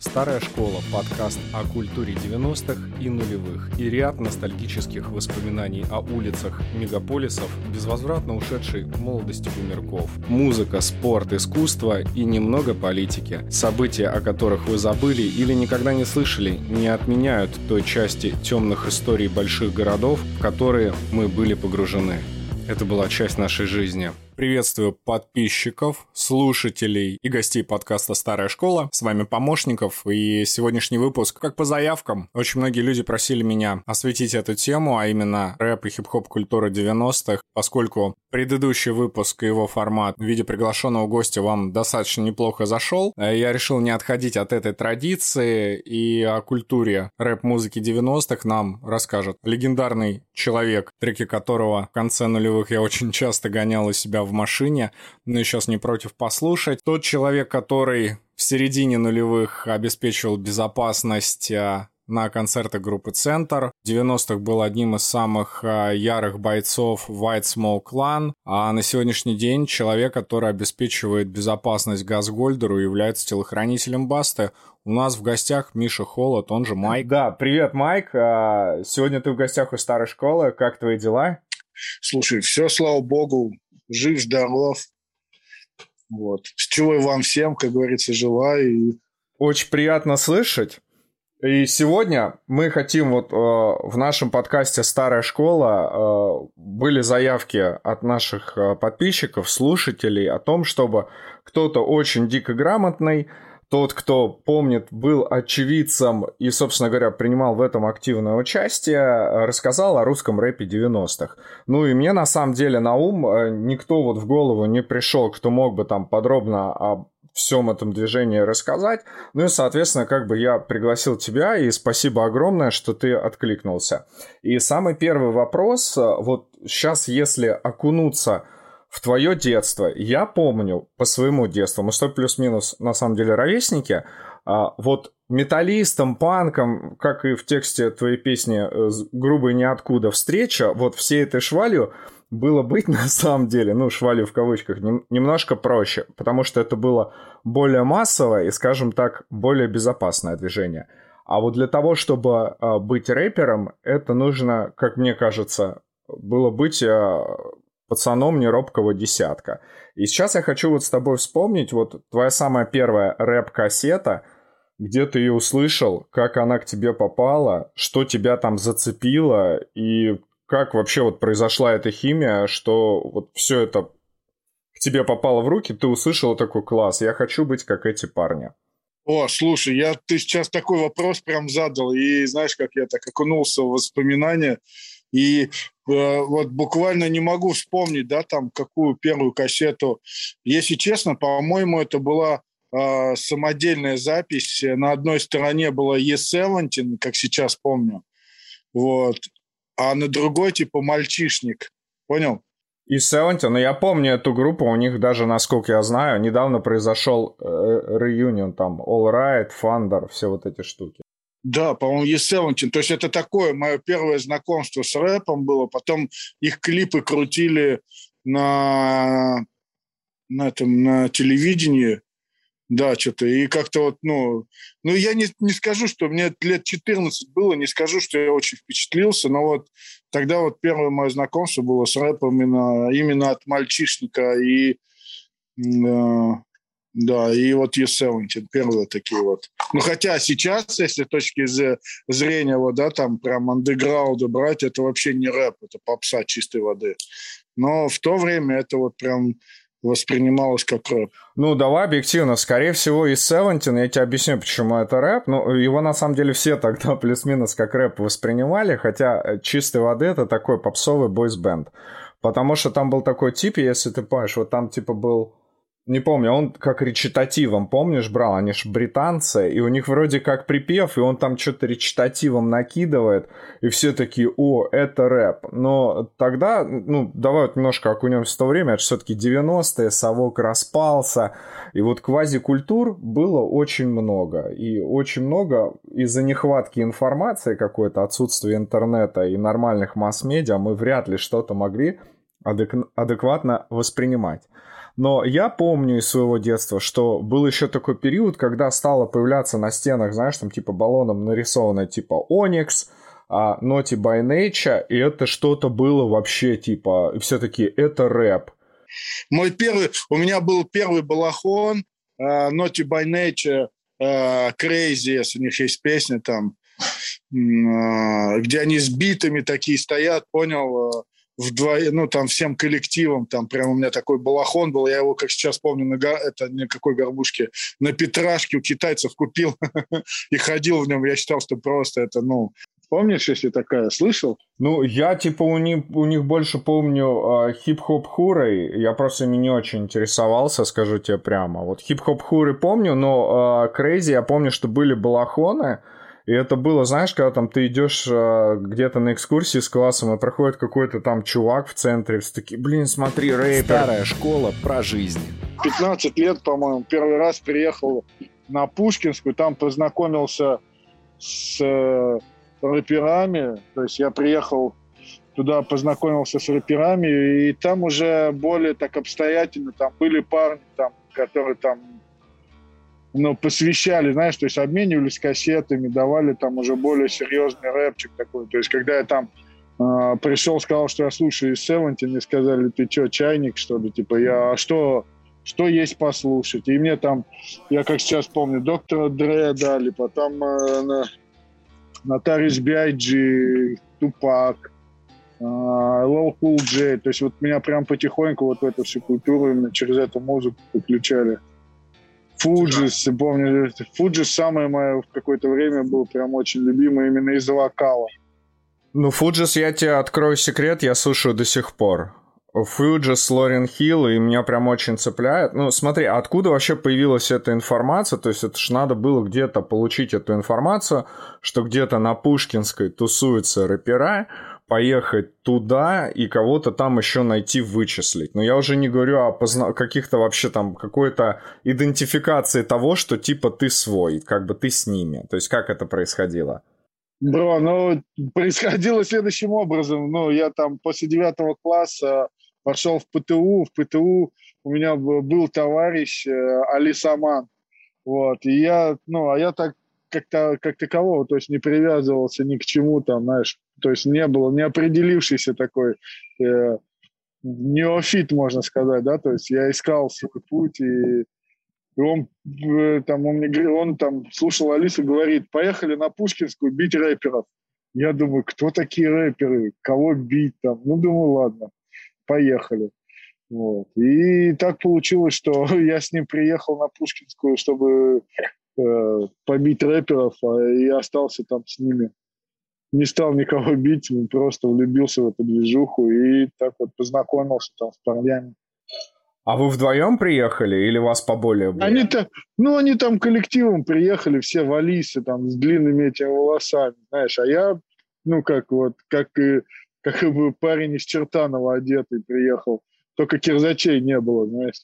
Старая школа – подкаст о культуре 90-х и нулевых и ряд ностальгических воспоминаний о улицах мегаполисов, безвозвратно ушедшей молодости бумерков. Музыка, спорт, искусство и немного политики. События, о которых вы забыли или никогда не слышали, не отменяют той части темных историй больших городов, в которые мы были погружены. Это была часть нашей жизни. Приветствую подписчиков, слушателей и гостей подкаста «Старая школа». С вами Помощников и сегодняшний выпуск, как по заявкам. Очень многие люди просили меня осветить эту тему, а именно рэп и хип-хоп культура 90-х, поскольку предыдущий выпуск и его формат в виде приглашенного гостя вам достаточно неплохо зашел. Я решил не отходить от этой традиции и о культуре рэп-музыки 90-х нам расскажет легендарный человек, треки которого в конце нулевых я очень часто гонял у себя в машине, но сейчас не против послушать. Тот человек, который в середине нулевых обеспечивал безопасность а, на концертах группы «Центр». В 90-х был одним из самых а, ярых бойцов White Smoke Clan, а на сегодняшний день человек, который обеспечивает безопасность Газгольдеру и является телохранителем Басты. У нас в гостях Миша Холод, он же Майк. Да, привет, Майк. А, сегодня ты в гостях у старой школы. Как твои дела? Слушай, все, слава богу, жив, здоров. Вот. С чего и вам всем, как говорится, желаю. И... Очень приятно слышать. И сегодня мы хотим вот э, в нашем подкасте «Старая школа» э, были заявки от наших э, подписчиков, слушателей о том, чтобы кто-то очень дико грамотный тот, кто помнит, был очевидцем и, собственно говоря, принимал в этом активное участие, рассказал о русском рэпе 90-х. Ну и мне на самом деле на ум э, никто вот в голову не пришел, кто мог бы там подробно о всем этом движении рассказать. Ну и, соответственно, как бы я пригласил тебя, и спасибо огромное, что ты откликнулся. И самый первый вопрос, э, вот сейчас, если окунуться в твое детство, я помню по своему детству, мы что плюс-минус на самом деле ровесники, а, вот металлистам, панкам, как и в тексте твоей песни э, «Грубый ниоткуда встреча», вот всей этой швалью было быть на самом деле, ну, швалью в кавычках, нем, немножко проще, потому что это было более массовое и, скажем так, более безопасное движение. А вот для того, чтобы а, быть рэпером, это нужно, как мне кажется, было быть а, пацаном неробкого десятка. И сейчас я хочу вот с тобой вспомнить, вот твоя самая первая рэп-кассета, где ты ее услышал, как она к тебе попала, что тебя там зацепило, и как вообще вот произошла эта химия, что вот все это к тебе попало в руки, ты услышал такой класс, я хочу быть как эти парни. О, слушай, я, ты сейчас такой вопрос прям задал, и знаешь, как я так окунулся в воспоминания, и э, вот буквально не могу вспомнить, да, там, какую первую кассету. Если честно, по-моему, это была э, самодельная запись. На одной стороне была E17, как сейчас помню, вот, а на другой типа «Мальчишник». Понял? И Seventeen, ну я помню эту группу, у них даже, насколько я знаю, недавно произошел э, реюнион, там, All Right, Thunder, все вот эти штуки. Да, по-моему, есть Seventeen. То есть это такое мое первое знакомство с рэпом было. Потом их клипы крутили на, на, этом, на телевидении. Да, что-то. И как-то вот, ну... Ну, я не, не скажу, что мне лет 14 было, не скажу, что я очень впечатлился, но вот тогда вот первое мое знакомство было с рэпом именно, именно от мальчишника. И э, да, и вот E17, первые такие вот. Ну, хотя сейчас, если с точки зрения, вот, да, там прям андеграунда брать, это вообще не рэп, это попса чистой воды. Но в то время это вот прям воспринималось как рэп. Ну, давай объективно. Скорее всего, и Seventeen, я тебе объясню, почему это рэп. Ну, его на самом деле все тогда плюс-минус как рэп воспринимали, хотя чистой воды это такой попсовый бойсбенд. Потому что там был такой тип, если ты помнишь, вот там типа был не помню, он как речитативом, помнишь, брал? Они же британцы, и у них вроде как припев, и он там что-то речитативом накидывает, и все такие, о, это рэп. Но тогда, ну, давай вот немножко окунемся в то время, это все-таки 90-е, совок распался, и вот квазикультур было очень много, и очень много из-за нехватки информации какой-то, отсутствия интернета и нормальных масс-медиа мы вряд ли что-то могли адек- адекватно воспринимать. Но я помню из своего детства, что был еще такой период, когда стало появляться на стенах, знаешь, там типа баллоном нарисовано типа Onyx, а Naughty by Nature, и это что-то было вообще типа, все-таки это рэп. Мой первый, у меня был первый балахон, uh, by Nature, uh, Crazy, если у них есть песня там, uh, где они с битами такие стоят, понял, вдвоем, ну, там, всем коллективом, там, прям у меня такой балахон был, я его, как сейчас помню, на, это никакой горбушке, на Петрашке у китайцев купил и ходил в нем, я считал, что просто это, ну, Помнишь, если такая, слышал? Ну, я типа у них, у них больше помню э, хип-хоп хурой. Я просто ими не очень интересовался, скажу тебе прямо. Вот хип-хоп хуры помню, но э, я помню, что были балахоны. И это было, знаешь, когда там ты идешь э, где-то на экскурсии с классом, и проходит какой-то там чувак в центре, все такие, блин, смотри, рэпер. Старая школа про жизнь. 15 лет, по-моему, первый раз приехал на Пушкинскую, там познакомился с рэперами. То есть я приехал туда, познакомился с рэперами, и там уже более так обстоятельно, там были парни, там, которые там ну, посвящали, знаешь, то есть обменивались кассетами, давали там уже более серьезный рэпчик такой. То есть когда я там э, пришел, сказал, что я слушаю Севентин, мне сказали, ты что, чайник, что ли? Типа, я, а что, что есть послушать? И мне там, я как сейчас помню, доктора Дре дали, потом э, Нотариус Бяйджи, Тупак, Лоу Кул Джей. То есть вот меня прям потихоньку вот эту всю культуру именно через эту музыку подключали. Фуджис, помню, Фуджис самое мое в какое-то время был прям очень любимый именно из-за вокала. Ну, Фуджис, я тебе открою секрет, я слушаю до сих пор. Фьюджес, Лорен Хилл, и меня прям очень цепляет. Ну, смотри, откуда вообще появилась эта информация? То есть это ж надо было где-то получить эту информацию, что где-то на Пушкинской тусуются рэпера, поехать туда и кого-то там еще найти, вычислить. Но я уже не говорю о позна... каких-то вообще там какой-то идентификации того, что типа ты свой, как бы ты с ними. То есть как это происходило? Бро, ну, происходило следующим образом. Ну, я там после девятого класса пошел в ПТУ, в ПТУ у меня был товарищ э, Али Саман, вот, и я, ну, а я так как-то как такового, то есть не привязывался ни к чему там, знаешь, то есть не было, не определившийся такой э, неофит, можно сказать, да, то есть я искал свой путь, и, и он э, там, он, мне, он там слушал Алису, говорит, поехали на Пушкинскую бить рэперов. Я думаю, кто такие рэперы, кого бить там, ну, думаю, ладно поехали. Вот. И так получилось, что я с ним приехал на Пушкинскую, чтобы э, побить рэперов, а и остался там с ними. Не стал никого бить, просто влюбился в эту движуху и так вот познакомился там с парнями. А вы вдвоем приехали или вас поболее было? Они -то, ну, они там коллективом приехали, все в Алисе, там, с длинными этими волосами, знаешь, а я, ну, как вот, как и как бы парень из Чертанова одетый приехал. Только кирзачей не было, знаешь.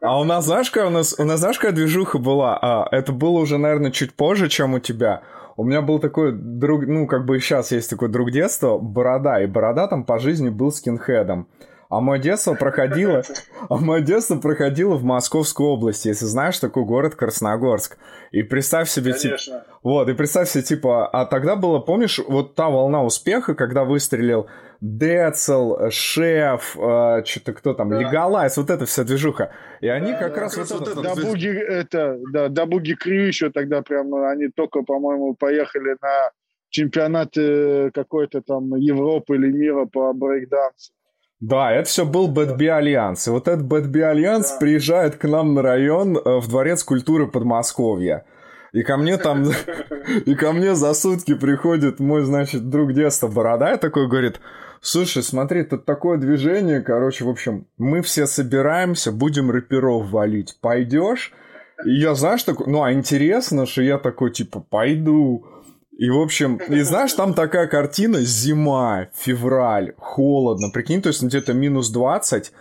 А у нас, знаешь, какая у нас, у нас, знаешь, какая движуха была? А, это было уже, наверное, чуть позже, чем у тебя. У меня был такой друг, ну, как бы сейчас есть такой друг детства, Борода, и Борода там по жизни был скинхедом. А мое детство проходило, а мое детство проходило в Московской области, если знаешь такой город Красногорск. И представь себе, типа, вот, и представь себе, типа, а тогда было, помнишь, вот та волна успеха, когда выстрелил Децл, Шеф, э, что-то кто там, да. Лигалайз, вот эта вся движуха. И они да, как да, раз вот, вот это... Da Boogie, это, да, Da Boogie Crew еще тогда прям, они только, по-моему, поехали на чемпионат э, какой-то там Европы или мира по брейкдансу. Да, это все был Bad B. Альянс. И вот этот Bad B. Альянс да. приезжает к нам на район э, в Дворец культуры Подмосковья. И ко мне там, и ко мне за сутки приходит мой, значит, друг детства Борода и такой говорит, слушай, смотри, тут такое движение, короче, в общем, мы все собираемся, будем рэперов валить, пойдешь? И я, знаешь, такой, ну, а интересно, что я такой, типа, пойду. И, в общем, и знаешь, там такая картина, зима, февраль, холодно, прикинь, то есть где-то минус 20,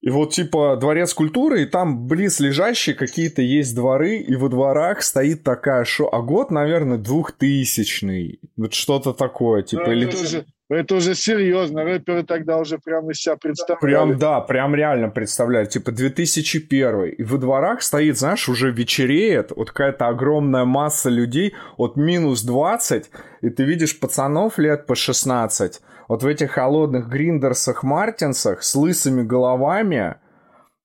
и вот типа дворец культуры, и там близ лежащие какие-то есть дворы, и во дворах стоит такая шо... А год, наверное, двухтысячный. Вот что-то такое, типа... Ну, или... тоже, Это уже серьезно. Рэперы тогда уже прям из себя представляли. Прям, да, прям реально представляли. Типа 2001. И во дворах стоит, знаешь, уже вечереет. Вот какая-то огромная масса людей. от минус 20. И ты видишь пацанов лет по 16. Вот в этих холодных гриндерсах, мартинсах с лысыми головами.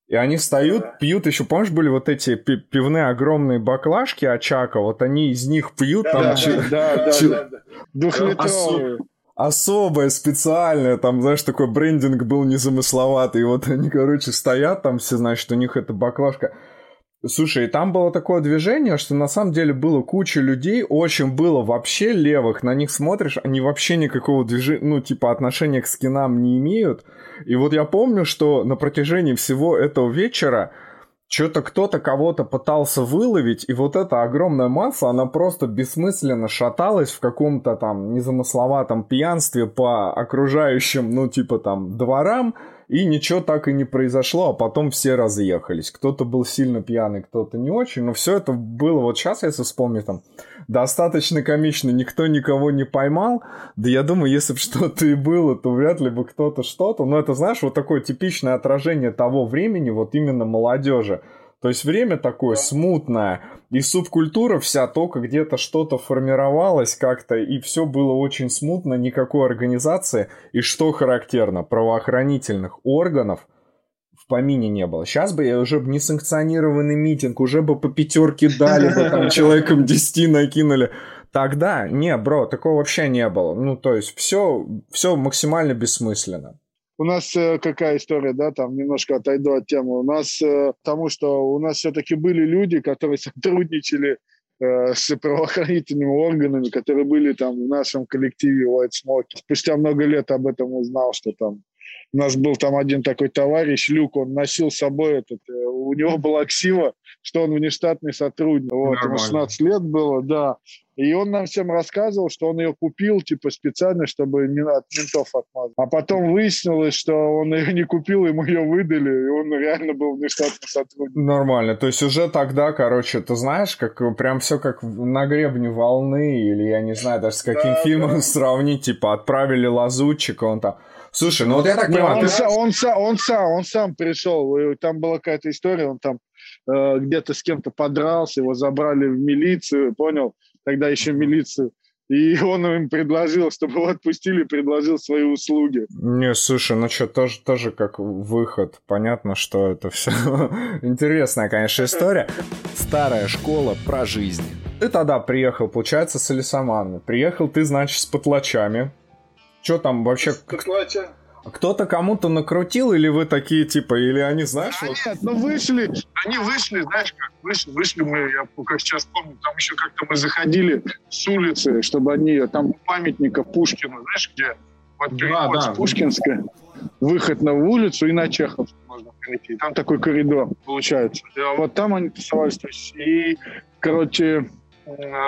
И они встают, пьют, еще, помнишь, были вот эти пивные огромные баклажки Очака, вот они из них пьют да, там... Да, да, да, да, да. Двухлитровые особое, специальное, там, знаешь, такой брендинг был незамысловатый, и вот они, короче, стоят там все, значит, у них эта баклажка. Слушай, и там было такое движение, что на самом деле было куча людей, очень было вообще левых, на них смотришь, они вообще никакого движения, ну, типа, отношения к скинам не имеют. И вот я помню, что на протяжении всего этого вечера что-то кто-то кого-то пытался выловить, и вот эта огромная масса, она просто бессмысленно шаталась в каком-то там незамысловатом пьянстве по окружающим, ну, типа там, дворам, и ничего так и не произошло, а потом все разъехались. Кто-то был сильно пьяный, кто-то не очень, но все это было, вот сейчас, если вспомнить, там, достаточно комично, никто никого не поймал, да я думаю, если бы что-то и было, то вряд ли бы кто-то что-то, но это, знаешь, вот такое типичное отражение того времени, вот именно молодежи, то есть время такое смутное, и субкультура вся только где-то что-то формировалось как-то, и все было очень смутно, никакой организации. И что характерно, правоохранительных органов в помине не было. Сейчас бы я уже бы несанкционированный митинг, уже бы по пятерке дали бы, там человеком 10 накинули. Тогда, не, бро, такого вообще не было. Ну, то есть все, все максимально бессмысленно. У нас э, какая история, да, там немножко отойду от темы. У нас, э, потому что у нас все-таки были люди, которые сотрудничали э, с правоохранительными органами, которые были там в нашем коллективе White Smoke. Спустя много лет об этом узнал, что там у нас был там один такой товарищ, Люк, он носил с собой этот, у него была ксива, что он внештатный сотрудник. Вот, ему 16 лет было, да. И он нам всем рассказывал, что он ее купил, типа, специально, чтобы не от ментов отмазать. А потом выяснилось, что он ее не купил, ему ее выдали, и он реально был внештатный сотрудник. Нормально. То есть уже тогда, короче, ты знаешь, как прям все как на гребне волны, или я не знаю, даже с каким да, фильмом да. сравнить, типа, отправили лазутчика, он там Слушай, ну вот я так понимаю... Он, ты... сам, он, сам, он, сам, он сам пришел, там была какая-то история, он там э, где-то с кем-то подрался, его забрали в милицию, понял? Тогда еще милицию. И он им предложил, чтобы его отпустили, предложил свои услуги. Не, слушай, ну что, тоже, тоже как выход. Понятно, что это все интересная, конечно, история. Старая школа про жизнь. Ты тогда приехал, получается, с Алисаманами. Приехал ты, значит, с потлачами. Что там вообще? Кто-то кому-то накрутил, или вы такие, типа, или они, знаешь... А вот... Нет, ну вышли, они вышли, знаешь, как вышли, вышли мы, я как сейчас помню, там еще как-то мы заходили с улицы, чтобы они, там у памятника Пушкина, знаешь, где? Вот да, да. Пушкинская, выход на улицу и на Чеховскую можно прийти. Там такой коридор получается. Вот там они тусовались. И, короче,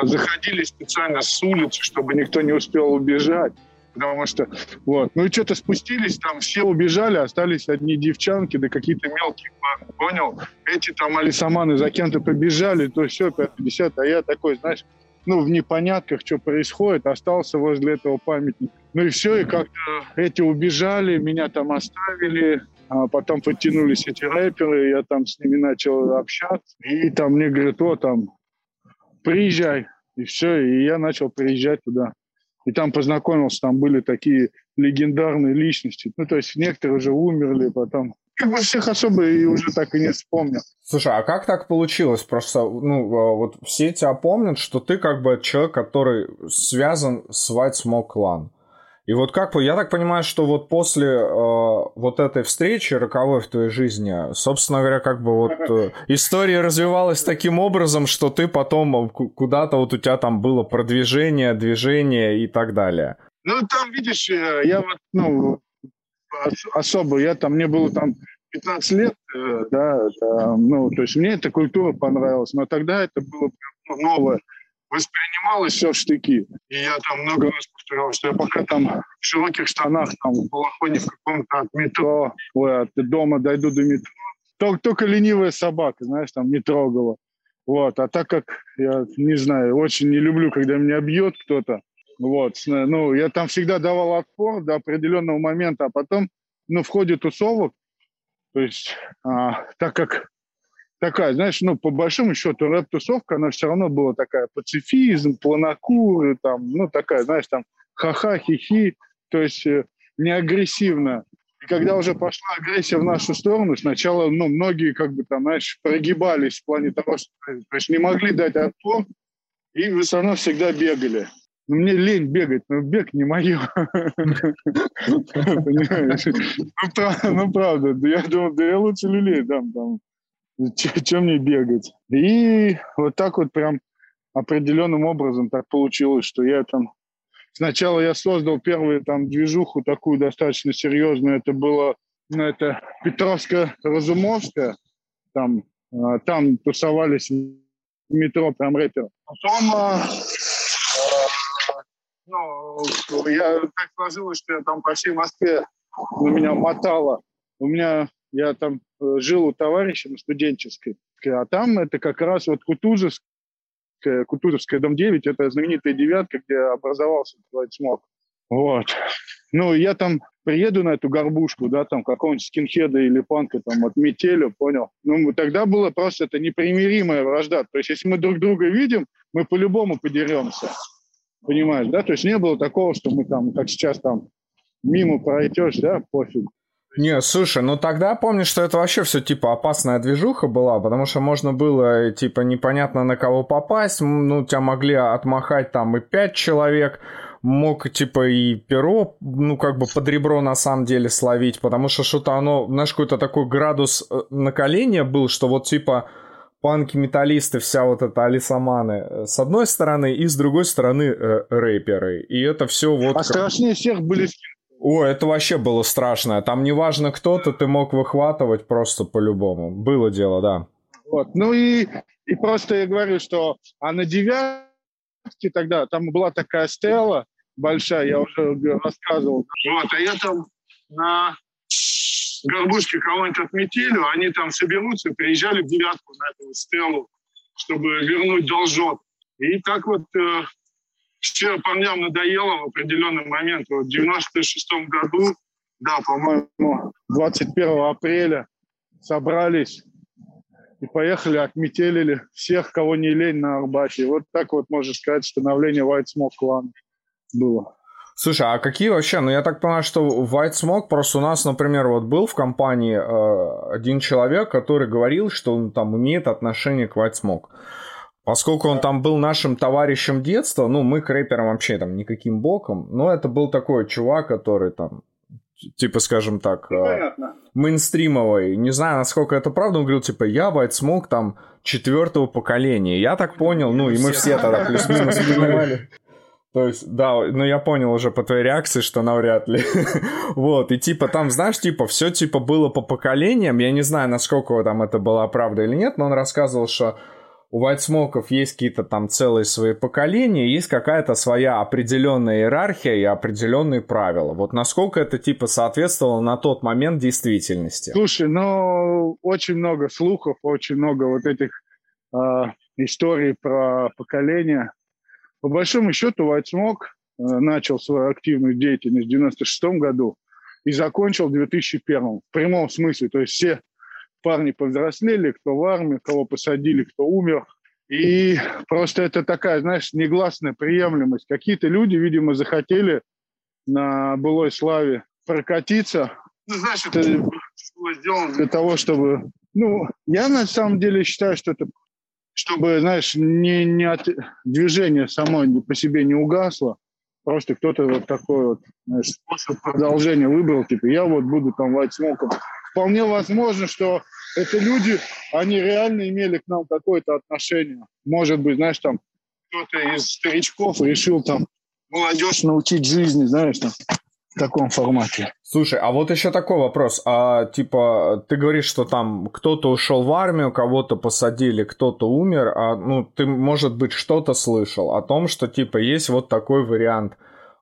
заходили специально с улицы, чтобы никто не успел убежать потому что вот. Ну и что-то спустились, там все убежали, остались одни девчонки, да какие-то мелкие понял? Эти там алисаманы за кем-то побежали, то все, 50, а я такой, знаешь, ну, в непонятках, что происходит, остался возле этого памятника. Ну и все, и как-то эти убежали, меня там оставили, а потом подтянулись эти рэперы, я там с ними начал общаться, и там мне говорят, о, там, приезжай, и все, и я начал приезжать туда. И там познакомился, там были такие легендарные личности. Ну, то есть некоторые уже умерли потом. Как бы всех особо и уже так и не вспомнил. Слушай, а как так получилось? Просто, ну, а, вот все тебя помнят, что ты как бы человек, который связан с White Smoke Clan. И вот как бы, я так понимаю, что вот после э, вот этой встречи роковой в твоей жизни, собственно говоря, как бы вот э, история развивалась таким образом, что ты потом куда-то вот у тебя там было продвижение, движение и так далее. Ну, там, видишь, э, я вот, ну, особо, я там, мне было там 15 лет, э, да, это, ну, то есть мне эта культура понравилась, но тогда это было ну, новое воспринималось все в штыки. И я там много раз повторял, что я пока там в широких штанах, там, в балахоне в каком-то от метро, ой, от дома дойду до метро, только, только ленивая собака, знаешь, там не трогала. Вот, а так как я, не знаю, очень не люблю, когда меня бьет кто-то, Вот, ну, я там всегда давал отпор до определенного момента, а потом, ну, в ходе тусовок, то есть, а, так как такая, знаешь, ну, по большому счету, рэп-тусовка, она все равно была такая пацифизм, планокуры, там, ну, такая, знаешь, там, ха-ха, хи-хи, то есть э, не агрессивно. И когда уже пошла агрессия в нашу сторону, сначала, ну, многие, как бы там, знаешь, прогибались в плане того, что, то есть не могли дать отпор, и все равно всегда бегали. Ну, мне лень бегать, но бег не мое. Ну, ну, правда, я думал, да я лучше люлей дам там. Чем мне бегать? И вот так вот прям определенным образом так получилось, что я там... Сначала я создал первую там движуху такую достаточно серьезную. Это было ну, это Петровская-Разумовская. Там, а, там тусовались в метро прям рэперы. Потом а, ну, я так сложилось, что я там по всей Москве на меня мотало. У меня, я там э, жил у товарища на студенческой, а там это как раз вот Кутузовская, Кутузовская, дом 9, это знаменитая девятка, где образовался Smoke. Вот. Ну, я там приеду на эту горбушку, да, там какого-нибудь скинхеда или панка там от метелю, понял? Ну, тогда было просто это непримиримая вражда. То есть, если мы друг друга видим, мы по-любому подеремся. Понимаешь, да? То есть не было такого, что мы там, как сейчас там, мимо пройдешь, да, пофиг. Не, слушай, ну тогда помню, что это вообще все типа опасная движуха была, потому что можно было типа непонятно на кого попасть, ну тебя могли отмахать там и пять человек, мог типа и перо, ну как бы под ребро на самом деле словить, потому что что-то оно, знаешь, какой-то такой градус э, накаления был, что вот типа панки, металлисты, вся вот эта алисаманы э, с одной стороны, и с другой стороны э, рэперы. И это все вот... А как... страшнее всех были о, это вообще было страшно. Там неважно кто-то, ты мог выхватывать просто по-любому. Было дело, да. Вот. Ну и, и просто я говорю, что... А на девятке тогда, там была такая стела большая, я уже рассказывал. Вот, а я там на горбушки кого-нибудь отметили, они там соберутся, приезжали в девятку на эту стелу, чтобы вернуть должок. И так вот э, все парням надоело в определенный момент. Вот в 96 году, да, по-моему, 21 апреля собрались и поехали, отметелили всех, кого не лень на Арбате. Вот так вот, можно сказать, становление White Smoke клана было. Слушай, а какие вообще, ну я так понимаю, что White Smoke, просто у нас, например, вот был в компании э, один человек, который говорил, что он там имеет отношение к White Smoke. Поскольку он там был нашим товарищем детства, ну, мы к рэперам вообще там никаким боком, но это был такой чувак, который там, типа, скажем так, ну, э, мейнстримовый. Не знаю, насколько это правда, он говорил, типа, я White Smoke там четвертого поколения. Я так понял, ну, и мы все тогда плюс-минус понимали. То есть, да, ну я понял уже по твоей реакции, что навряд ли. вот, и типа там, знаешь, типа все типа было по поколениям. Я не знаю, насколько там это была правда или нет, но он рассказывал, что у вайтсмоков есть какие-то там целые свои поколения, есть какая-то своя определенная иерархия и определенные правила. Вот насколько это типа соответствовало на тот момент действительности? Слушай, ну очень много слухов, очень много вот этих э, историй про поколения по большому счету White Smoke э, начал свою активную деятельность в 96 году и закончил в 2001 в прямом смысле. То есть все парни повзрослели, кто в армии, кого посадили, кто умер. И просто это такая, знаешь, негласная приемлемость. Какие-то люди, видимо, захотели на былой славе прокатиться. Ну, знаешь, это было сделано для того, чтобы... Ну, я на самом деле считаю, что это чтобы, знаешь, не, не от... движение само по себе не угасло, просто кто-то вот такой вот знаешь, способ продолжения выбрал, типа, я вот буду там вайтсмоком. Вполне возможно, что это люди, они реально имели к нам какое-то отношение. Может быть, знаешь, там кто-то из старичков решил там молодежь научить жизни, знаешь, там, в таком формате. Слушай, а вот еще такой вопрос. А типа, ты говоришь, что там кто-то ушел в армию, кого-то посадили, кто-то умер, а ну ты, может быть, что-то слышал о том, что типа есть вот такой вариант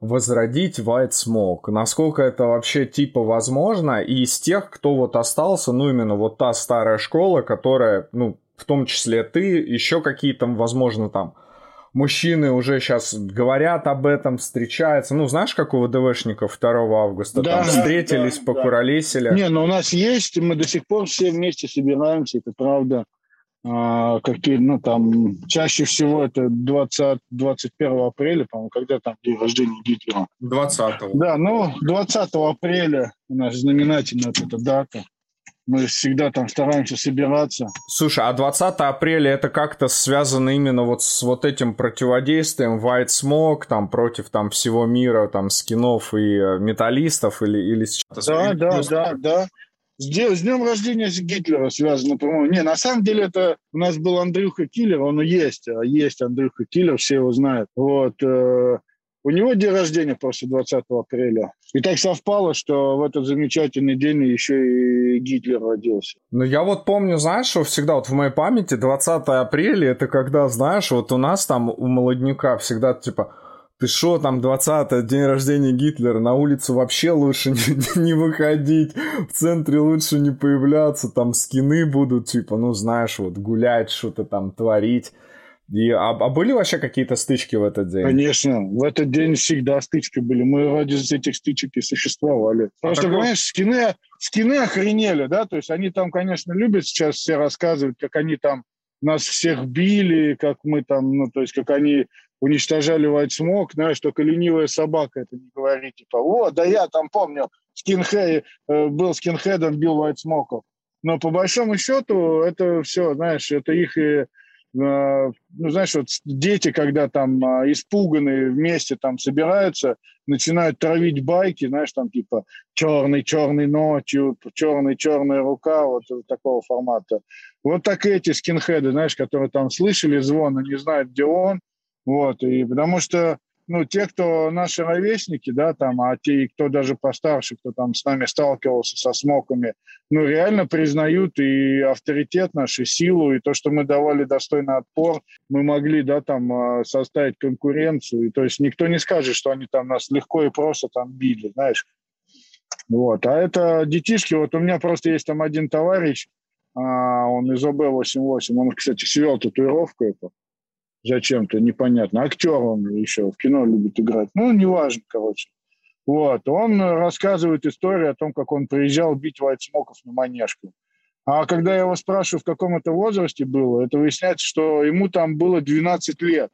возродить White Smoke. Насколько это вообще типа возможно? И из тех, кто вот остался, ну именно вот та старая школа, которая, ну, в том числе ты, еще какие-то, возможно, там мужчины уже сейчас говорят об этом, встречаются. Ну, знаешь, как у ВДВшников 2 августа да, там встретились, да, покуролесили. Да. Не, ну у нас есть, мы до сих пор все вместе собираемся, это правда. А, какие, ну, там, чаще всего это 20, 21 апреля, по-моему, когда там день рождения Гитлера? 20 Да, ну, 20 апреля у нас знаменательная вот эта дата. Мы всегда там стараемся собираться. Слушай, а 20 апреля это как-то связано именно вот с вот этим противодействием White Smoke, там, против там всего мира, там, скинов и э, металлистов или, или Да, да, да, да. С, днем рождения Гитлера связано, по-моему. Не, на самом деле это у нас был Андрюха Киллер, он и есть, а есть Андрюха Киллер, все его знают. Вот. Э, у него день рождения после 20 апреля. И так совпало, что в этот замечательный день еще и Гитлер родился. Ну, я вот помню, знаешь, что всегда вот в моей памяти 20 апреля, это когда, знаешь, вот у нас там у молодняка всегда типа ты что, там 20 день рождения Гитлера, на улицу вообще лучше не, не выходить, в центре лучше не появляться, там скины будут, типа, ну, знаешь, вот гулять, что-то там творить. И, а, а были вообще какие-то стычки в этот день? Конечно, в этот день всегда стычки были. Мы ради этих стычек и существовали. А Просто, такой... понимаешь, скины, скины охренели, да, то есть они там, конечно, любят сейчас все рассказывать, как они там нас всех били, как мы там, ну, то есть как они уничтожали White Smoke, знаешь, только ленивая собака это не говорит, типа, о, да я там помню, скинхед, э, был скинхедом, бил White Smoke. Но по большому счету это все, знаешь, это их и Э, ну, знаешь, вот дети, когда там испуганные вместе там собираются, начинают травить байки, знаешь, там типа черный-черный ночью, черный-черная рука, вот такого формата. Вот так эти скинхеды, знаешь, которые там слышали звон, и не знают, где он, вот, и потому что ну, те, кто наши ровесники, да, там, а те, кто даже постарше, кто там с нами сталкивался со смоками, ну, реально признают и авторитет наш, и силу, и то, что мы давали достойный отпор, мы могли, да, там, а, составить конкуренцию, и то есть никто не скажет, что они там нас легко и просто там били, знаешь. Вот, а это детишки, вот у меня просто есть там один товарищ, а, он из ОБ-88, он, кстати, свел татуировку эту, зачем-то, непонятно. Актер он еще в кино любит играть. Ну, неважно, короче. Вот. Он рассказывает историю о том, как он приезжал бить вайтсмоков на манежку. А когда я его спрашиваю, в каком это возрасте было, это выясняется, что ему там было 12 лет.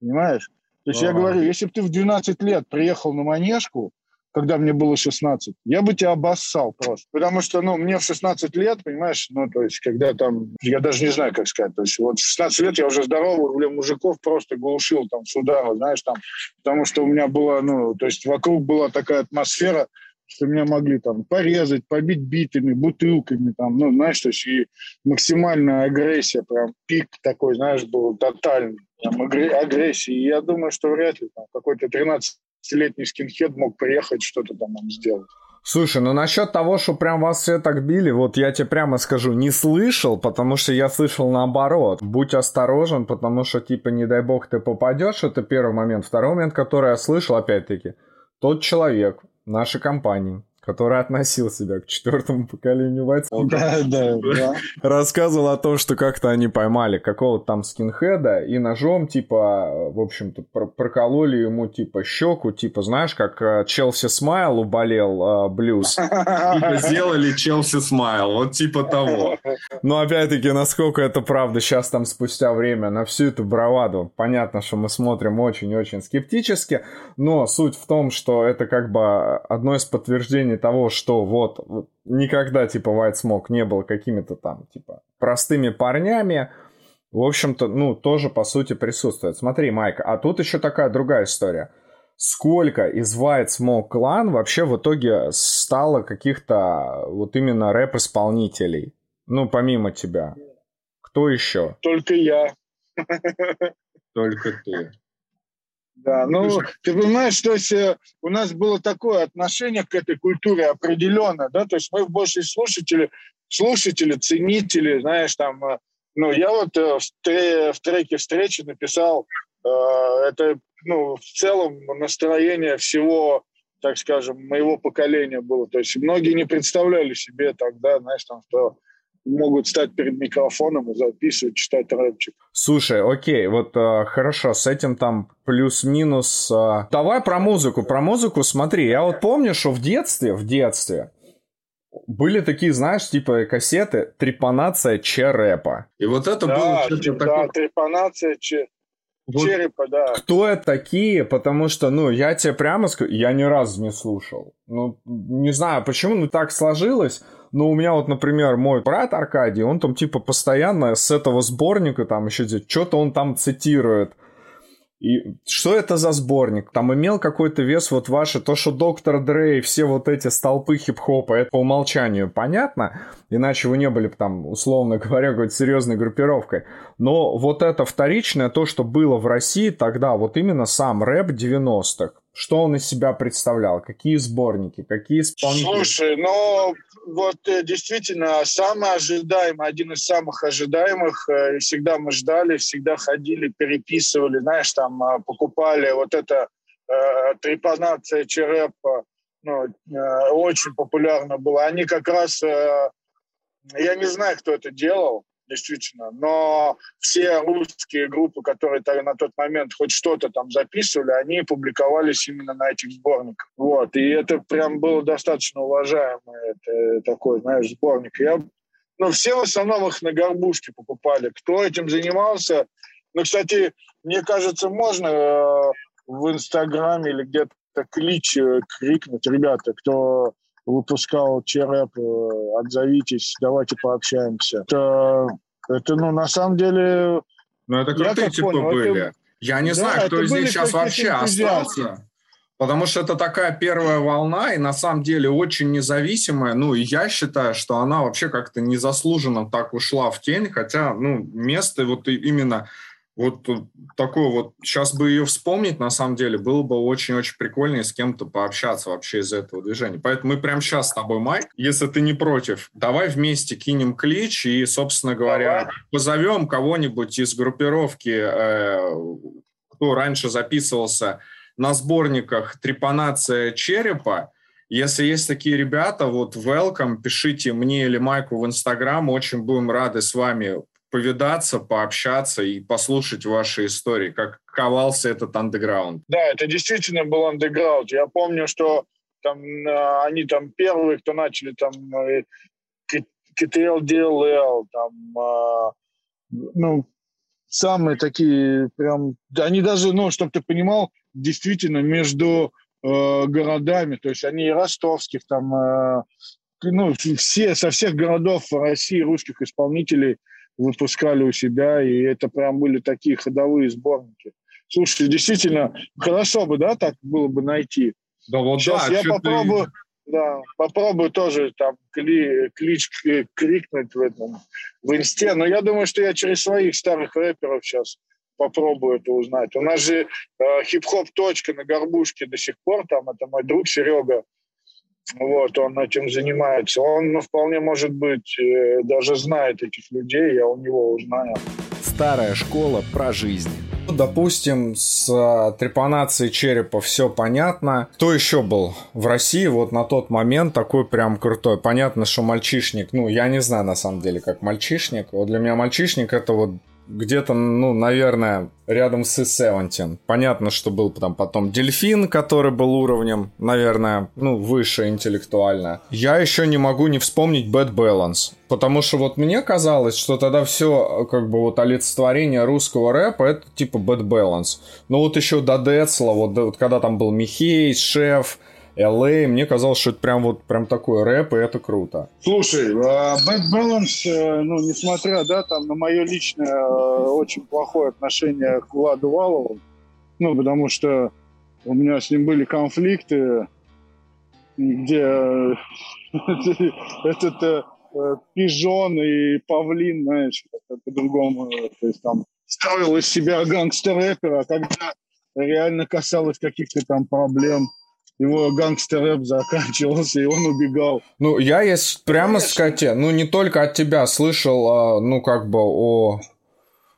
Понимаешь? То есть А-а-а. я говорю, если бы ты в 12 лет приехал на манежку, когда мне было 16, я бы тебя обоссал просто. Потому что, ну, мне в 16 лет, понимаешь, ну, то есть, когда там, я даже не знаю, как сказать, то есть, вот в 16 лет я уже здоровых, блин, мужиков просто глушил там с удара, знаешь, там, потому что у меня была, ну, то есть, вокруг была такая атмосфера, что меня могли там порезать, побить битами, бутылками, там, ну, знаешь, то есть, и максимальная агрессия, прям пик такой, знаешь, был тотальный, там, агрессии. Я думаю, что вряд ли там какой-то 13 летний скинхед мог приехать что-то там нам сделать. Слушай, ну насчет того, что прям вас все так били, вот я тебе прямо скажу, не слышал, потому что я слышал наоборот. Будь осторожен, потому что, типа, не дай бог ты попадешь, это первый момент. Второй момент, который я слышал, опять-таки, тот человек нашей компании, который относил себя к четвертому поколению бойцов. Да, да, да. Рассказывал о том, что как-то они поймали какого-то там скинхеда и ножом, типа, в общем-то, прокололи ему, типа, щеку, типа, знаешь, как э, Челси Смайл уболел э, блюз. Типа, сделали Челси Смайл, вот типа того. Но опять-таки, насколько это правда сейчас там спустя время на всю эту браваду, понятно, что мы смотрим очень-очень скептически, но суть в том, что это как бы одно из подтверждений подтверждение того, что вот, вот никогда типа White Smoke не был какими-то там типа простыми парнями, в общем-то, ну, тоже по сути присутствует. Смотри, Майк, а тут еще такая другая история. Сколько из White Smoke Clan вообще в итоге стало каких-то вот именно рэп-исполнителей? Ну, помимо тебя. Кто еще? Только я. Только ты. Да, ну, ты понимаешь, то есть э, у нас было такое отношение к этой культуре определенное, да, то есть мы больше слушатели, слушатели, ценители, знаешь, там, э, ну, я вот э, в, тре, в треке встречи написал, это, ну, в целом настроение всего, так скажем, моего поколения было, то есть многие не представляли себе тогда, знаешь, там, что могут стать перед микрофоном и записывать, читать рэпчик. Слушай, окей, вот э, хорошо, с этим там плюс-минус. Э, давай про музыку. Про музыку смотри, я вот помню, что в детстве, в детстве были такие, знаешь, типа кассеты «Трепанация Черепа». И вот это да, было что-то да, такое... «Трепанация Че... вот Черепа», да. Кто это такие? Потому что, ну, я тебе прямо скажу, я ни разу не слушал. Ну, не знаю, почему, ну, так сложилось. Но у меня вот, например, мой брат Аркадий, он там типа постоянно с этого сборника там еще что-то он там цитирует. И что это за сборник? Там имел какой-то вес вот ваше, то, что Доктор Дрей, все вот эти столпы хип-хопа, это по умолчанию понятно, иначе вы не были бы там, условно говоря, какой-то серьезной группировкой. Но вот это вторичное, то, что было в России тогда, вот именно сам рэп 90-х, что он из себя представлял? Какие сборники? Какие исполнители? Слушай, ну вот э, действительно самый ожидаемый, один из самых ожидаемых. Э, всегда мы ждали, всегда ходили, переписывали, знаешь, там э, покупали вот это э, трепанация черепа, ну, э, очень популярно было. Они как раз, э, я не знаю, кто это делал, действительно. Но все русские группы, которые на тот момент хоть что-то там записывали, они публиковались именно на этих сборниках. Вот. И это прям было достаточно уважаемый это, такой, знаешь, сборник. Я, ну, все в основном их на горбушке покупали. Кто этим занимался? Ну, кстати, мне кажется, можно э, в Инстаграме или где-то клич э, крикнуть, ребята, кто выпускал Череп, э, отзовитесь, давайте пообщаемся. Это, это ну, на самом деле... Ну, это крутые типа понял, были. Это... Я не да, знаю, кто из них сейчас вообще остался. Потому что это такая первая волна, и на самом деле очень независимая. Ну, и я считаю, что она вообще как-то незаслуженно так ушла в тень, хотя, ну, место вот именно вот такое вот, сейчас бы ее вспомнить, на самом деле, было бы очень-очень прикольно и с кем-то пообщаться вообще из этого движения. Поэтому мы прямо сейчас с тобой, Майк, если ты не против, давай вместе кинем клич и, собственно говоря, давай. позовем кого-нибудь из группировки, э, кто раньше записывался на сборниках «Трепанация черепа», если есть такие ребята, вот welcome, пишите мне или Майку в Инстаграм, очень будем рады с вами повидаться, пообщаться и послушать ваши истории, как ковался этот андеграунд. Да, это действительно был андеграунд. Я помню, что там э, они там первые, кто начали там КТЛ, э, ДЛЛ, там, э, ну, самые такие прям, они даже, ну, чтобы ты понимал, действительно между э, городами, то есть они и ростовских там, э, ну, все, со всех городов России русских исполнителей выпускали у себя, и это прям были такие ходовые сборники. Слушай, действительно, хорошо бы, да, так было бы найти. Да вот Сейчас да, я попробую, ты... да, попробую тоже там кли, клич крикнуть в этом, в инсте, но я думаю, что я через своих старых рэперов сейчас попробую это узнать. У нас же э, хип-хоп точка на горбушке до сих пор, там это мой друг Серега вот, он этим занимается. Он ну, вполне может быть э, даже знает этих людей, я у него узнаю. Старая школа про жизнь. Ну, допустим, с э, трепанацией черепа все понятно. Кто еще был в России вот на тот момент такой прям крутой? Понятно, что мальчишник, ну, я не знаю на самом деле, как мальчишник. Вот для меня мальчишник это вот где-то, ну, наверное, рядом с E17. Понятно, что был там потом Дельфин, который был уровнем, наверное, ну, выше интеллектуально. Я еще не могу не вспомнить Bad Balance. Потому что вот мне казалось, что тогда все, как бы, вот олицетворение русского рэпа, это типа Bad Balance. Но вот еще до Децла, вот, вот когда там был Михей, Шеф, LA, мне казалось, что это прям вот прям такой рэп, и это круто. Слушай, uh, Bad Balance, э, ну, несмотря, да, там, на мое личное э, очень плохое отношение к Владу Валову, ну, потому что у меня с ним были конфликты, где этот пижон и павлин, знаешь, по-другому, то есть там строил из себя гангстер-рэпера, когда реально касалось каких-то там проблем – его гангстер-рэп заканчивался, и он убегал. Ну, я, если прямо Конечно. сказать, ну, не только от тебя слышал, а, ну, как бы о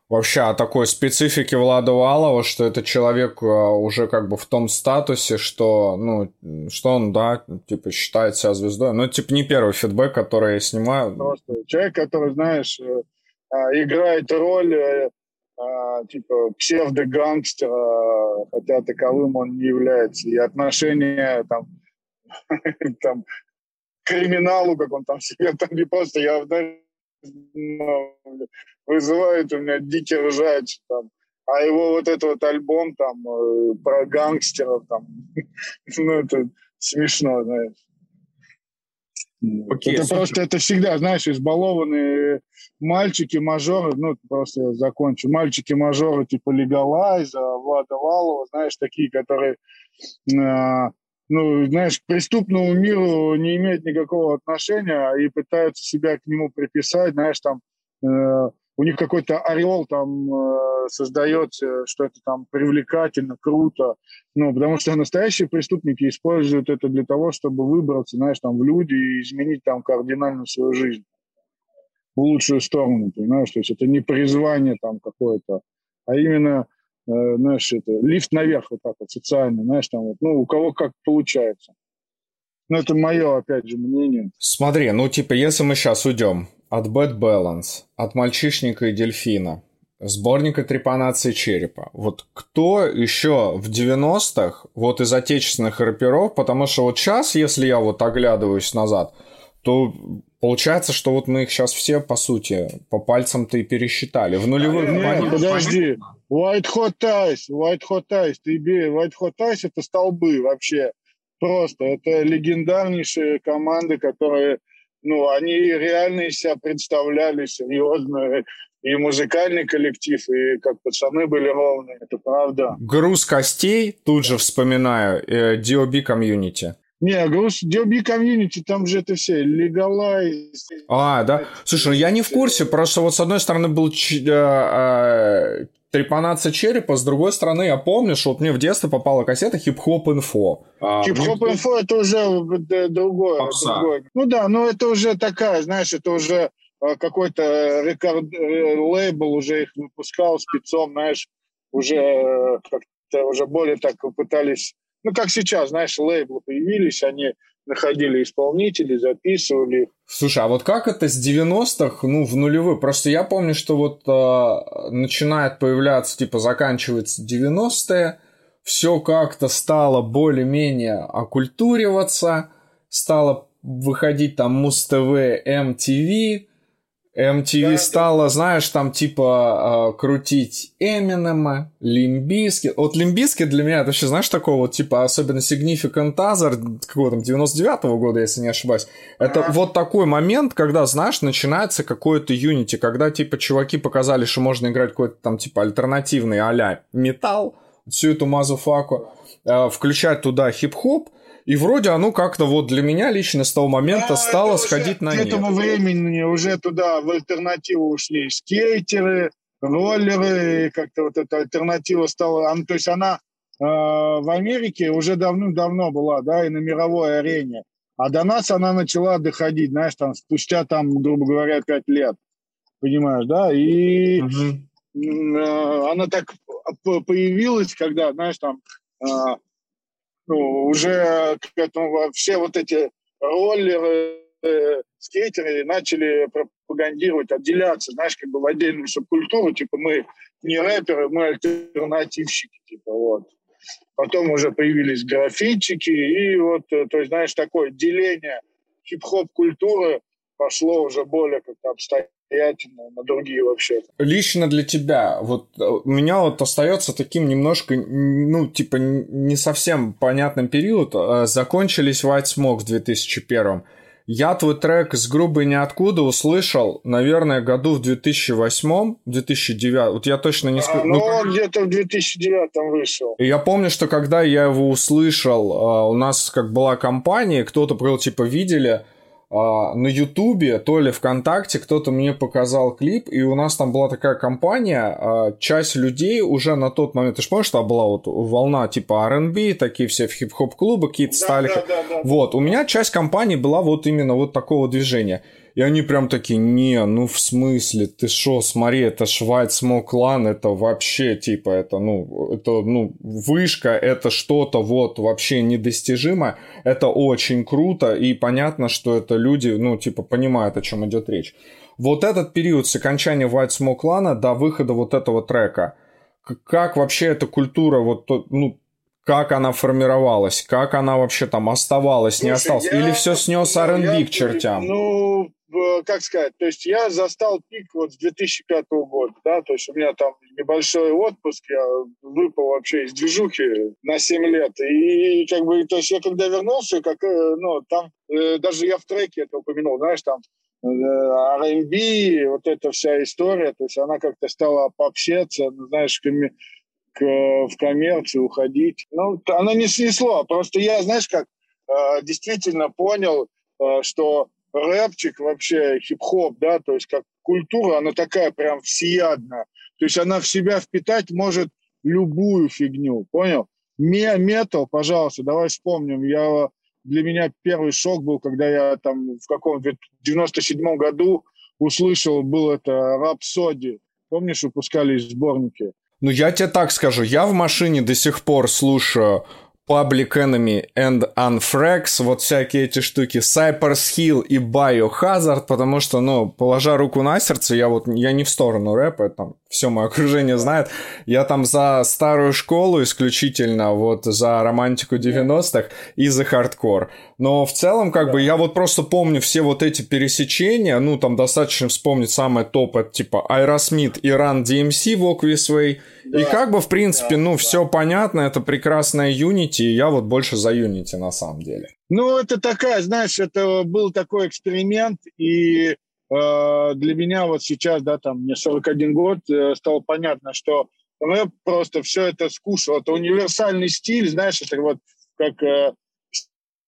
вообще о такой специфике Влада Валова, что это человек а, уже как бы в том статусе, что, ну, что он, да, типа считает себя звездой. Ну, типа не первый фидбэк, который я снимаю. Просто человек, который, знаешь, э, а, играет роль э, а, типа псевдогангстера, хотя таковым он не является. И отношения там, там криминалу, как он там себе там не просто я вызывает у меня дикий ржач там. А его вот этот вот альбом там э, про гангстеров там, ну это смешно, знаешь. Okay, это просто, это всегда, знаешь, избалованные мальчики-мажоры, ну, просто я закончу, мальчики-мажоры типа Легалайза, Влада Валова, знаешь, такие, которые, э, ну, знаешь, к преступному миру не имеют никакого отношения и пытаются себя к нему приписать, знаешь, там, э, у них какой-то ореол там э, создается, что это там привлекательно, круто. Ну, потому что настоящие преступники используют это для того, чтобы выбраться, знаешь, там в люди и изменить там кардинально свою жизнь в лучшую сторону, понимаешь? То есть это не призвание там какое-то, а именно, э, знаешь, это лифт наверх вот так вот социальный, знаешь, там вот, ну, у кого как получается. Ну, это мое, опять же, мнение. Смотри, ну, типа, если мы сейчас уйдем от Bad Balance, от Мальчишника и Дельфина, сборника трепанации черепа. Вот кто еще в 90-х, вот из отечественных рэперов, потому что вот сейчас, если я вот оглядываюсь назад, то получается, что вот мы их сейчас все, по сути, по пальцам-то и пересчитали. В нулевых... Нет, нет, подожди. White Hot Ties, White Hot Ties, ты White Hot Ties это столбы вообще. Просто. Это легендарнейшие команды, которые ну, они реально из себя представляли серьезно, и музыкальный коллектив, и как пацаны были ровные, это правда. Груз костей, тут же вспоминаю, э, DOB комьюнити. Не, груз DOB комьюнити, там же это все, легалайз. А, да? Слушай, ну я не в курсе, просто вот с одной стороны был э, э, трепанация черепа, с другой стороны, я помню, что вот мне в детстве попала кассета хип-хоп инфо. А, хип-хоп инфо это уже другое, другое. Ну да, но это уже такая, знаешь, это уже э, какой-то рекорд, э, лейбл уже их выпускал спецом, знаешь, уже э, как-то уже более так пытались, ну как сейчас, знаешь, лейблы появились, они находили исполнителей, записывали. Слушай, а вот как это с 90-х, ну, в нулевых? Просто я помню, что вот э, начинает появляться, типа, заканчивается 90-е, все как-то стало более-менее оккультуриваться, стало выходить там Муз-ТВ, MTV, MTV да, стала, знаешь, там типа э, крутить Эминема, Limp Bizkit. Вот Limp Bizkit для меня это вообще, знаешь, такого вот типа особенно Significant Other, какого там, 99-го года, если не ошибаюсь. Это а. вот такой момент, когда, знаешь, начинается какое-то Unity, когда типа чуваки показали, что можно играть какой-то там типа альтернативный а-ля металл, всю эту мазуфаку, э, включать туда хип-хоп, и вроде оно как-то вот для меня лично с того момента да, стало сходить на нет. К этому времени уже туда в альтернативу ушли скейтеры, роллеры, как-то вот эта альтернатива стала, то есть она э, в Америке уже давным-давно была, да, и на мировой арене. А до нас она начала доходить, знаешь, там спустя там, грубо говоря, пять лет. Понимаешь, да? И угу. э, она так появилась, когда, знаешь, там э, ну, уже к этому все вот эти роллеры, э, скейтеры начали пропагандировать, отделяться, знаешь, как бы в отдельную субкультуру, типа мы не рэперы, мы альтернативщики, типа вот. Потом уже появились графитчики, и вот, э, то есть, знаешь, такое деление хип-хоп культуры пошло уже более как-то обстоятельно самостоятельно на другие вообще. Лично для тебя, вот э, у меня вот остается таким немножко, ну, типа, не совсем понятным период. Э, закончились White Smoke в 2001 я твой трек с грубой ниоткуда услышал, наверное, году в 2008, 2009. Вот я точно не. А, ну, ну где-то в 2009 вышел. И я помню, что когда я его услышал, э, у нас как была компания, кто-то говорил, типа, видели, на Ютубе, то ли ВКонтакте кто-то мне показал клип, и у нас там была такая компания, а, часть людей уже на тот момент, ты же помнишь, что была вот волна типа R&B, такие все в хип-хоп клубы какие-то да, стали. Да, да, да, вот, у меня часть компании была вот именно вот такого движения. И они прям такие, не, ну в смысле, ты шо, смотри, это Швайц Смоклан, это вообще, типа, это, ну, это, ну, вышка, это что-то вот вообще недостижимо, это очень круто, и понятно, что это люди, ну, типа, понимают, о чем идет речь. Вот этот период с окончания White Smoke Lana до выхода вот этого трека, как вообще эта культура, вот, ну, как она формировалась, как она вообще там оставалась, Слушай, не осталась, я, или все снес R&B к чертям? Ну, как сказать, то есть я застал пик вот с 2005 года, да, то есть у меня там небольшой отпуск, я выпал вообще из движухи на 7 лет, и как бы, то есть я когда вернулся, как, э, ну, там, э, даже я в треке это упомянул, знаешь, там, э, R&B, вот эта вся история, то есть она как-то стала пообщаться, ну, знаешь, в коммерцию уходить. Ну, оно не снесло. Просто я, знаешь, как э, действительно понял, э, что рэпчик вообще, хип-хоп, да, то есть как культура, она такая прям всеядная. То есть она в себя впитать может любую фигню, понял? Метал, пожалуйста, давай вспомним. Я, для меня первый шок был, когда я там в каком 97 году услышал, был это «Рапсоди». Помнишь, выпускали сборники? Ну, я тебе так скажу, я в машине до сих пор слушаю Public Enemy and Anthrax, вот всякие эти штуки, Cypress Hill и Biohazard, потому что, ну, положа руку на сердце, я вот, я не в сторону рэпа, там, все мое окружение знает, я там за старую школу исключительно, вот, за романтику 90-х и за хардкор. Но в целом, как да. бы, я вот просто помню все вот эти пересечения, ну, там достаточно вспомнить самое топ, это типа Aerosmith и Run DMC Walk This Way, да. и как бы, в принципе, да, ну, да. все понятно, это прекрасная Unity, и я вот больше за Unity на самом деле. Ну, это такая, знаешь, это был такой эксперимент, и э, для меня вот сейчас, да, там, мне 41 год, э, стало понятно, что рэп просто все это скушал. Это универсальный стиль, знаешь, это вот как э,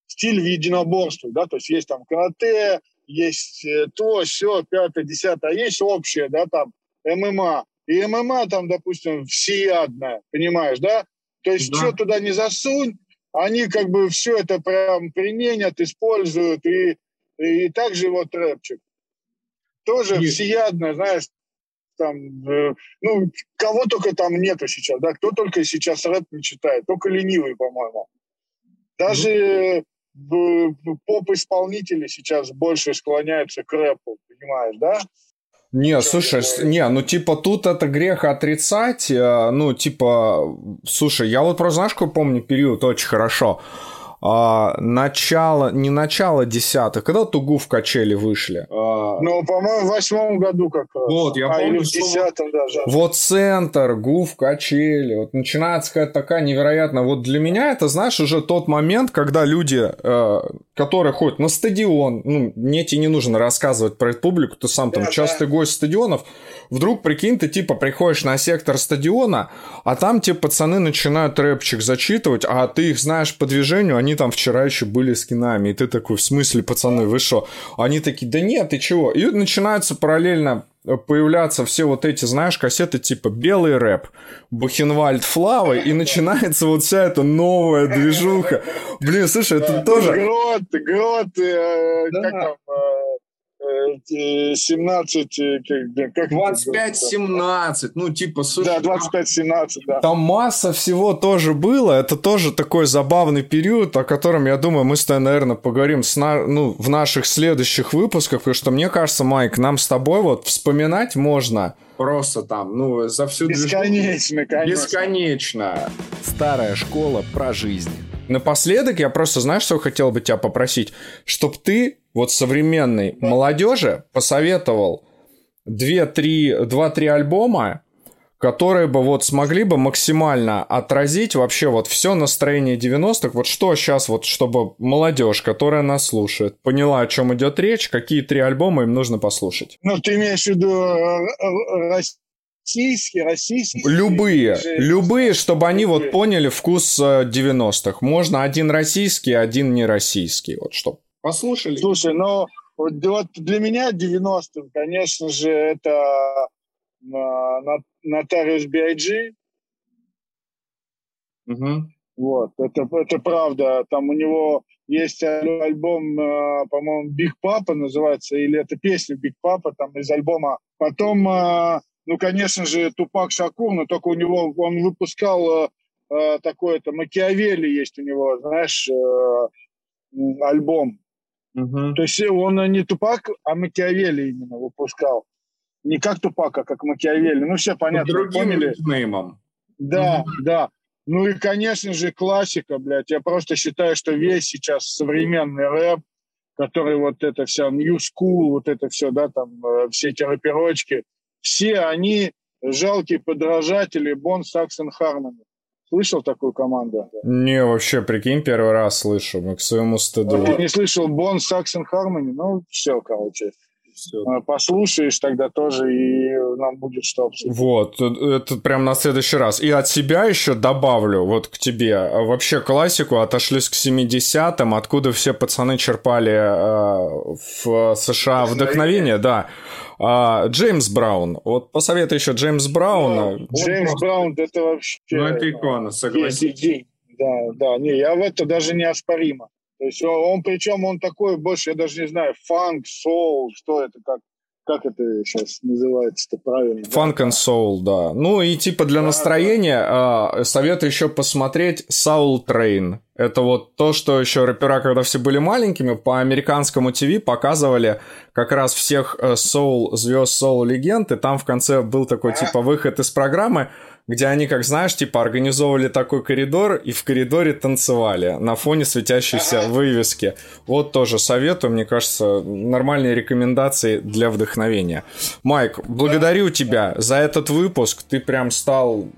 стиль в единоборстве, да, то есть есть там карате, есть э, то, все, пятое, десятое, а есть общее, да, там, ММА. И ММА там, допустим, всеядная, понимаешь, да? То есть да. что туда не засунь, они как бы все это прям применят, используют. И, и также вот рэпчик. Тоже Есть. всеядно, знаешь, там, э, ну, кого только там нету сейчас, да, кто только сейчас рэп не читает, только ленивый, по-моему. Даже ну. Поп-исполнители сейчас больше склоняются к рэпу, понимаешь, да? Не, слушай, не, ну типа тут это грех отрицать, э, ну типа, слушай, я вот просто знаешь, какой помню период? Очень хорошо а, начало, не начало десятых, когда Тугу в качели вышли? А... Ну, по-моему, в восьмом году как раз. Вот, я а, помню, или в десятом даже. Вот центр, Гуф, качели, вот начинается какая-то такая невероятная. Вот для меня это, знаешь, уже тот момент, когда люди, э, которые ходят на стадион, ну, мне тебе не нужно рассказывать про эту публику, ты сам там да, частый да. гость стадионов, вдруг, прикинь, ты типа приходишь на сектор стадиона, а там тебе пацаны начинают рэпчик зачитывать, а ты их знаешь по движению, они там вчера еще были с кинами, и ты такой, в смысле, пацаны, вы что? Они такие, да нет, ты чего? И начинаются параллельно появляться все вот эти, знаешь, кассеты типа «Белый рэп», «Бухенвальд Флавы», и начинается вот вся эта новая движуха. Блин, слушай, это тоже... Грот, грот, э, как там, э, 17, э, как 25-17, ну типа, слушай, Да, 25-17, да. Там масса всего тоже было, это тоже такой забавный период, о котором, я думаю, мы с тобой, наверное, поговорим с на, ну, в наших следующих выпусках, потому что мне кажется, Майк, нам с тобой вот вспоминать можно просто там, ну, за всю Бесконечно, конечно. Бесконечно. Старая школа про жизнь. Напоследок я просто, знаешь, что хотел бы тебя попросить? Чтоб ты вот современной молодежи посоветовал 2-3 альбома, которые бы вот смогли бы максимально отразить вообще вот все настроение 90-х. Вот что сейчас вот, чтобы молодежь, которая нас слушает, поняла, о чем идет речь, какие три альбома им нужно послушать. Ну, ты имеешь в виду э, э, российские, российские? Любые, же... любые, чтобы они вот поняли вкус 90-х. Э, Можно один российский, один не российский, вот чтобы послушали. Слушай, ну вот для меня 90-м, конечно же, это Нотариус B.I.G. Угу. Вот, это, это правда. Там у него есть альбом, э, по-моему, Big Papa называется, или это песня Big Papa там из альбома. Потом, э, ну, конечно же, Тупак Шакур, но только у него, он выпускал э, такой-то, Макиавелли есть у него, знаешь, альбом. Угу. То есть он не Тупак, а Макиавелли именно выпускал. Не как Тупак, а как Макиавелли. Ну, все понятно. Другим поняли. неймом. Да, угу. да. Ну и, конечно же, классика, блядь. Я просто считаю, что весь сейчас современный рэп, который вот это вся New School, вот это все, да, там, э, все эти рэперочки, все они жалкие подражатели Бон Саксон Хармони. Слышал такую команду? Не, вообще, прикинь, первый раз слышу, мы к своему стыду. Ты не слышал Бон Саксон Хармони? Ну, все, короче все. А, послушаешь тогда тоже, и нам будет что обсудить. Вот, это прям на следующий раз. И от себя еще добавлю, вот к тебе. Вообще классику отошлись к 70-м, откуда все пацаны черпали э, в США вдохновение, да. А, Джеймс Браун. Вот посоветуй еще Джеймс Брауна. Ну, Джеймс просто... Браун это вообще... Ну, это икона, согласись. Да, да, не, я в это даже неоспоримо. То есть он, он причем он такой больше, я даже не знаю, фанк, соул, что это, как, как это сейчас называется-то правильно? Фанк and soul, да. Ну и типа для да, настроения да. советую еще посмотреть Soul Train. Это вот то, что еще рэпера, когда все были маленькими, по американскому ТВ показывали как раз всех соул э, звезд соул легенд, и там в конце был такой типа выход из программы, где они, как знаешь, типа организовывали такой коридор и в коридоре танцевали на фоне светящейся вывески. Вот тоже советую, мне кажется, нормальные рекомендации для вдохновения. Майк, благодарю тебя за этот выпуск. Ты прям стал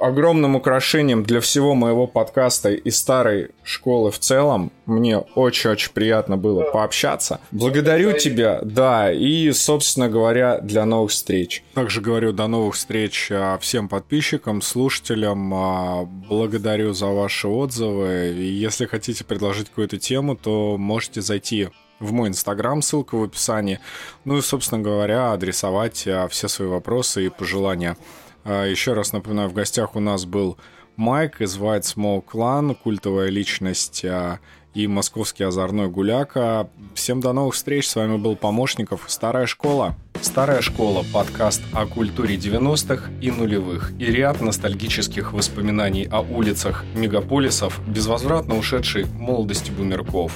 огромным украшением для всего моего подкаста и старой школы в целом. Мне очень-очень приятно было пообщаться. Благодарю тебя, да, и, собственно говоря, для новых встреч. Также говорю до новых встреч а, всем подписчикам, слушателям. А, благодарю за ваши отзывы. И если хотите предложить какую-то тему, то можете зайти в мой инстаграм, ссылка в описании. Ну и, собственно говоря, адресовать а, все свои вопросы и пожелания. А, еще раз напоминаю, в гостях у нас был Майк из White Smoke Clan, культовая личность а, и московский озорной гуляка. Всем до новых встреч. С вами был Помощников. Старая школа. Старая школа – подкаст о культуре 90-х и нулевых и ряд ностальгических воспоминаний о улицах мегаполисов, безвозвратно ушедшей молодости бумерков.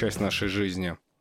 Часть нашей жизни.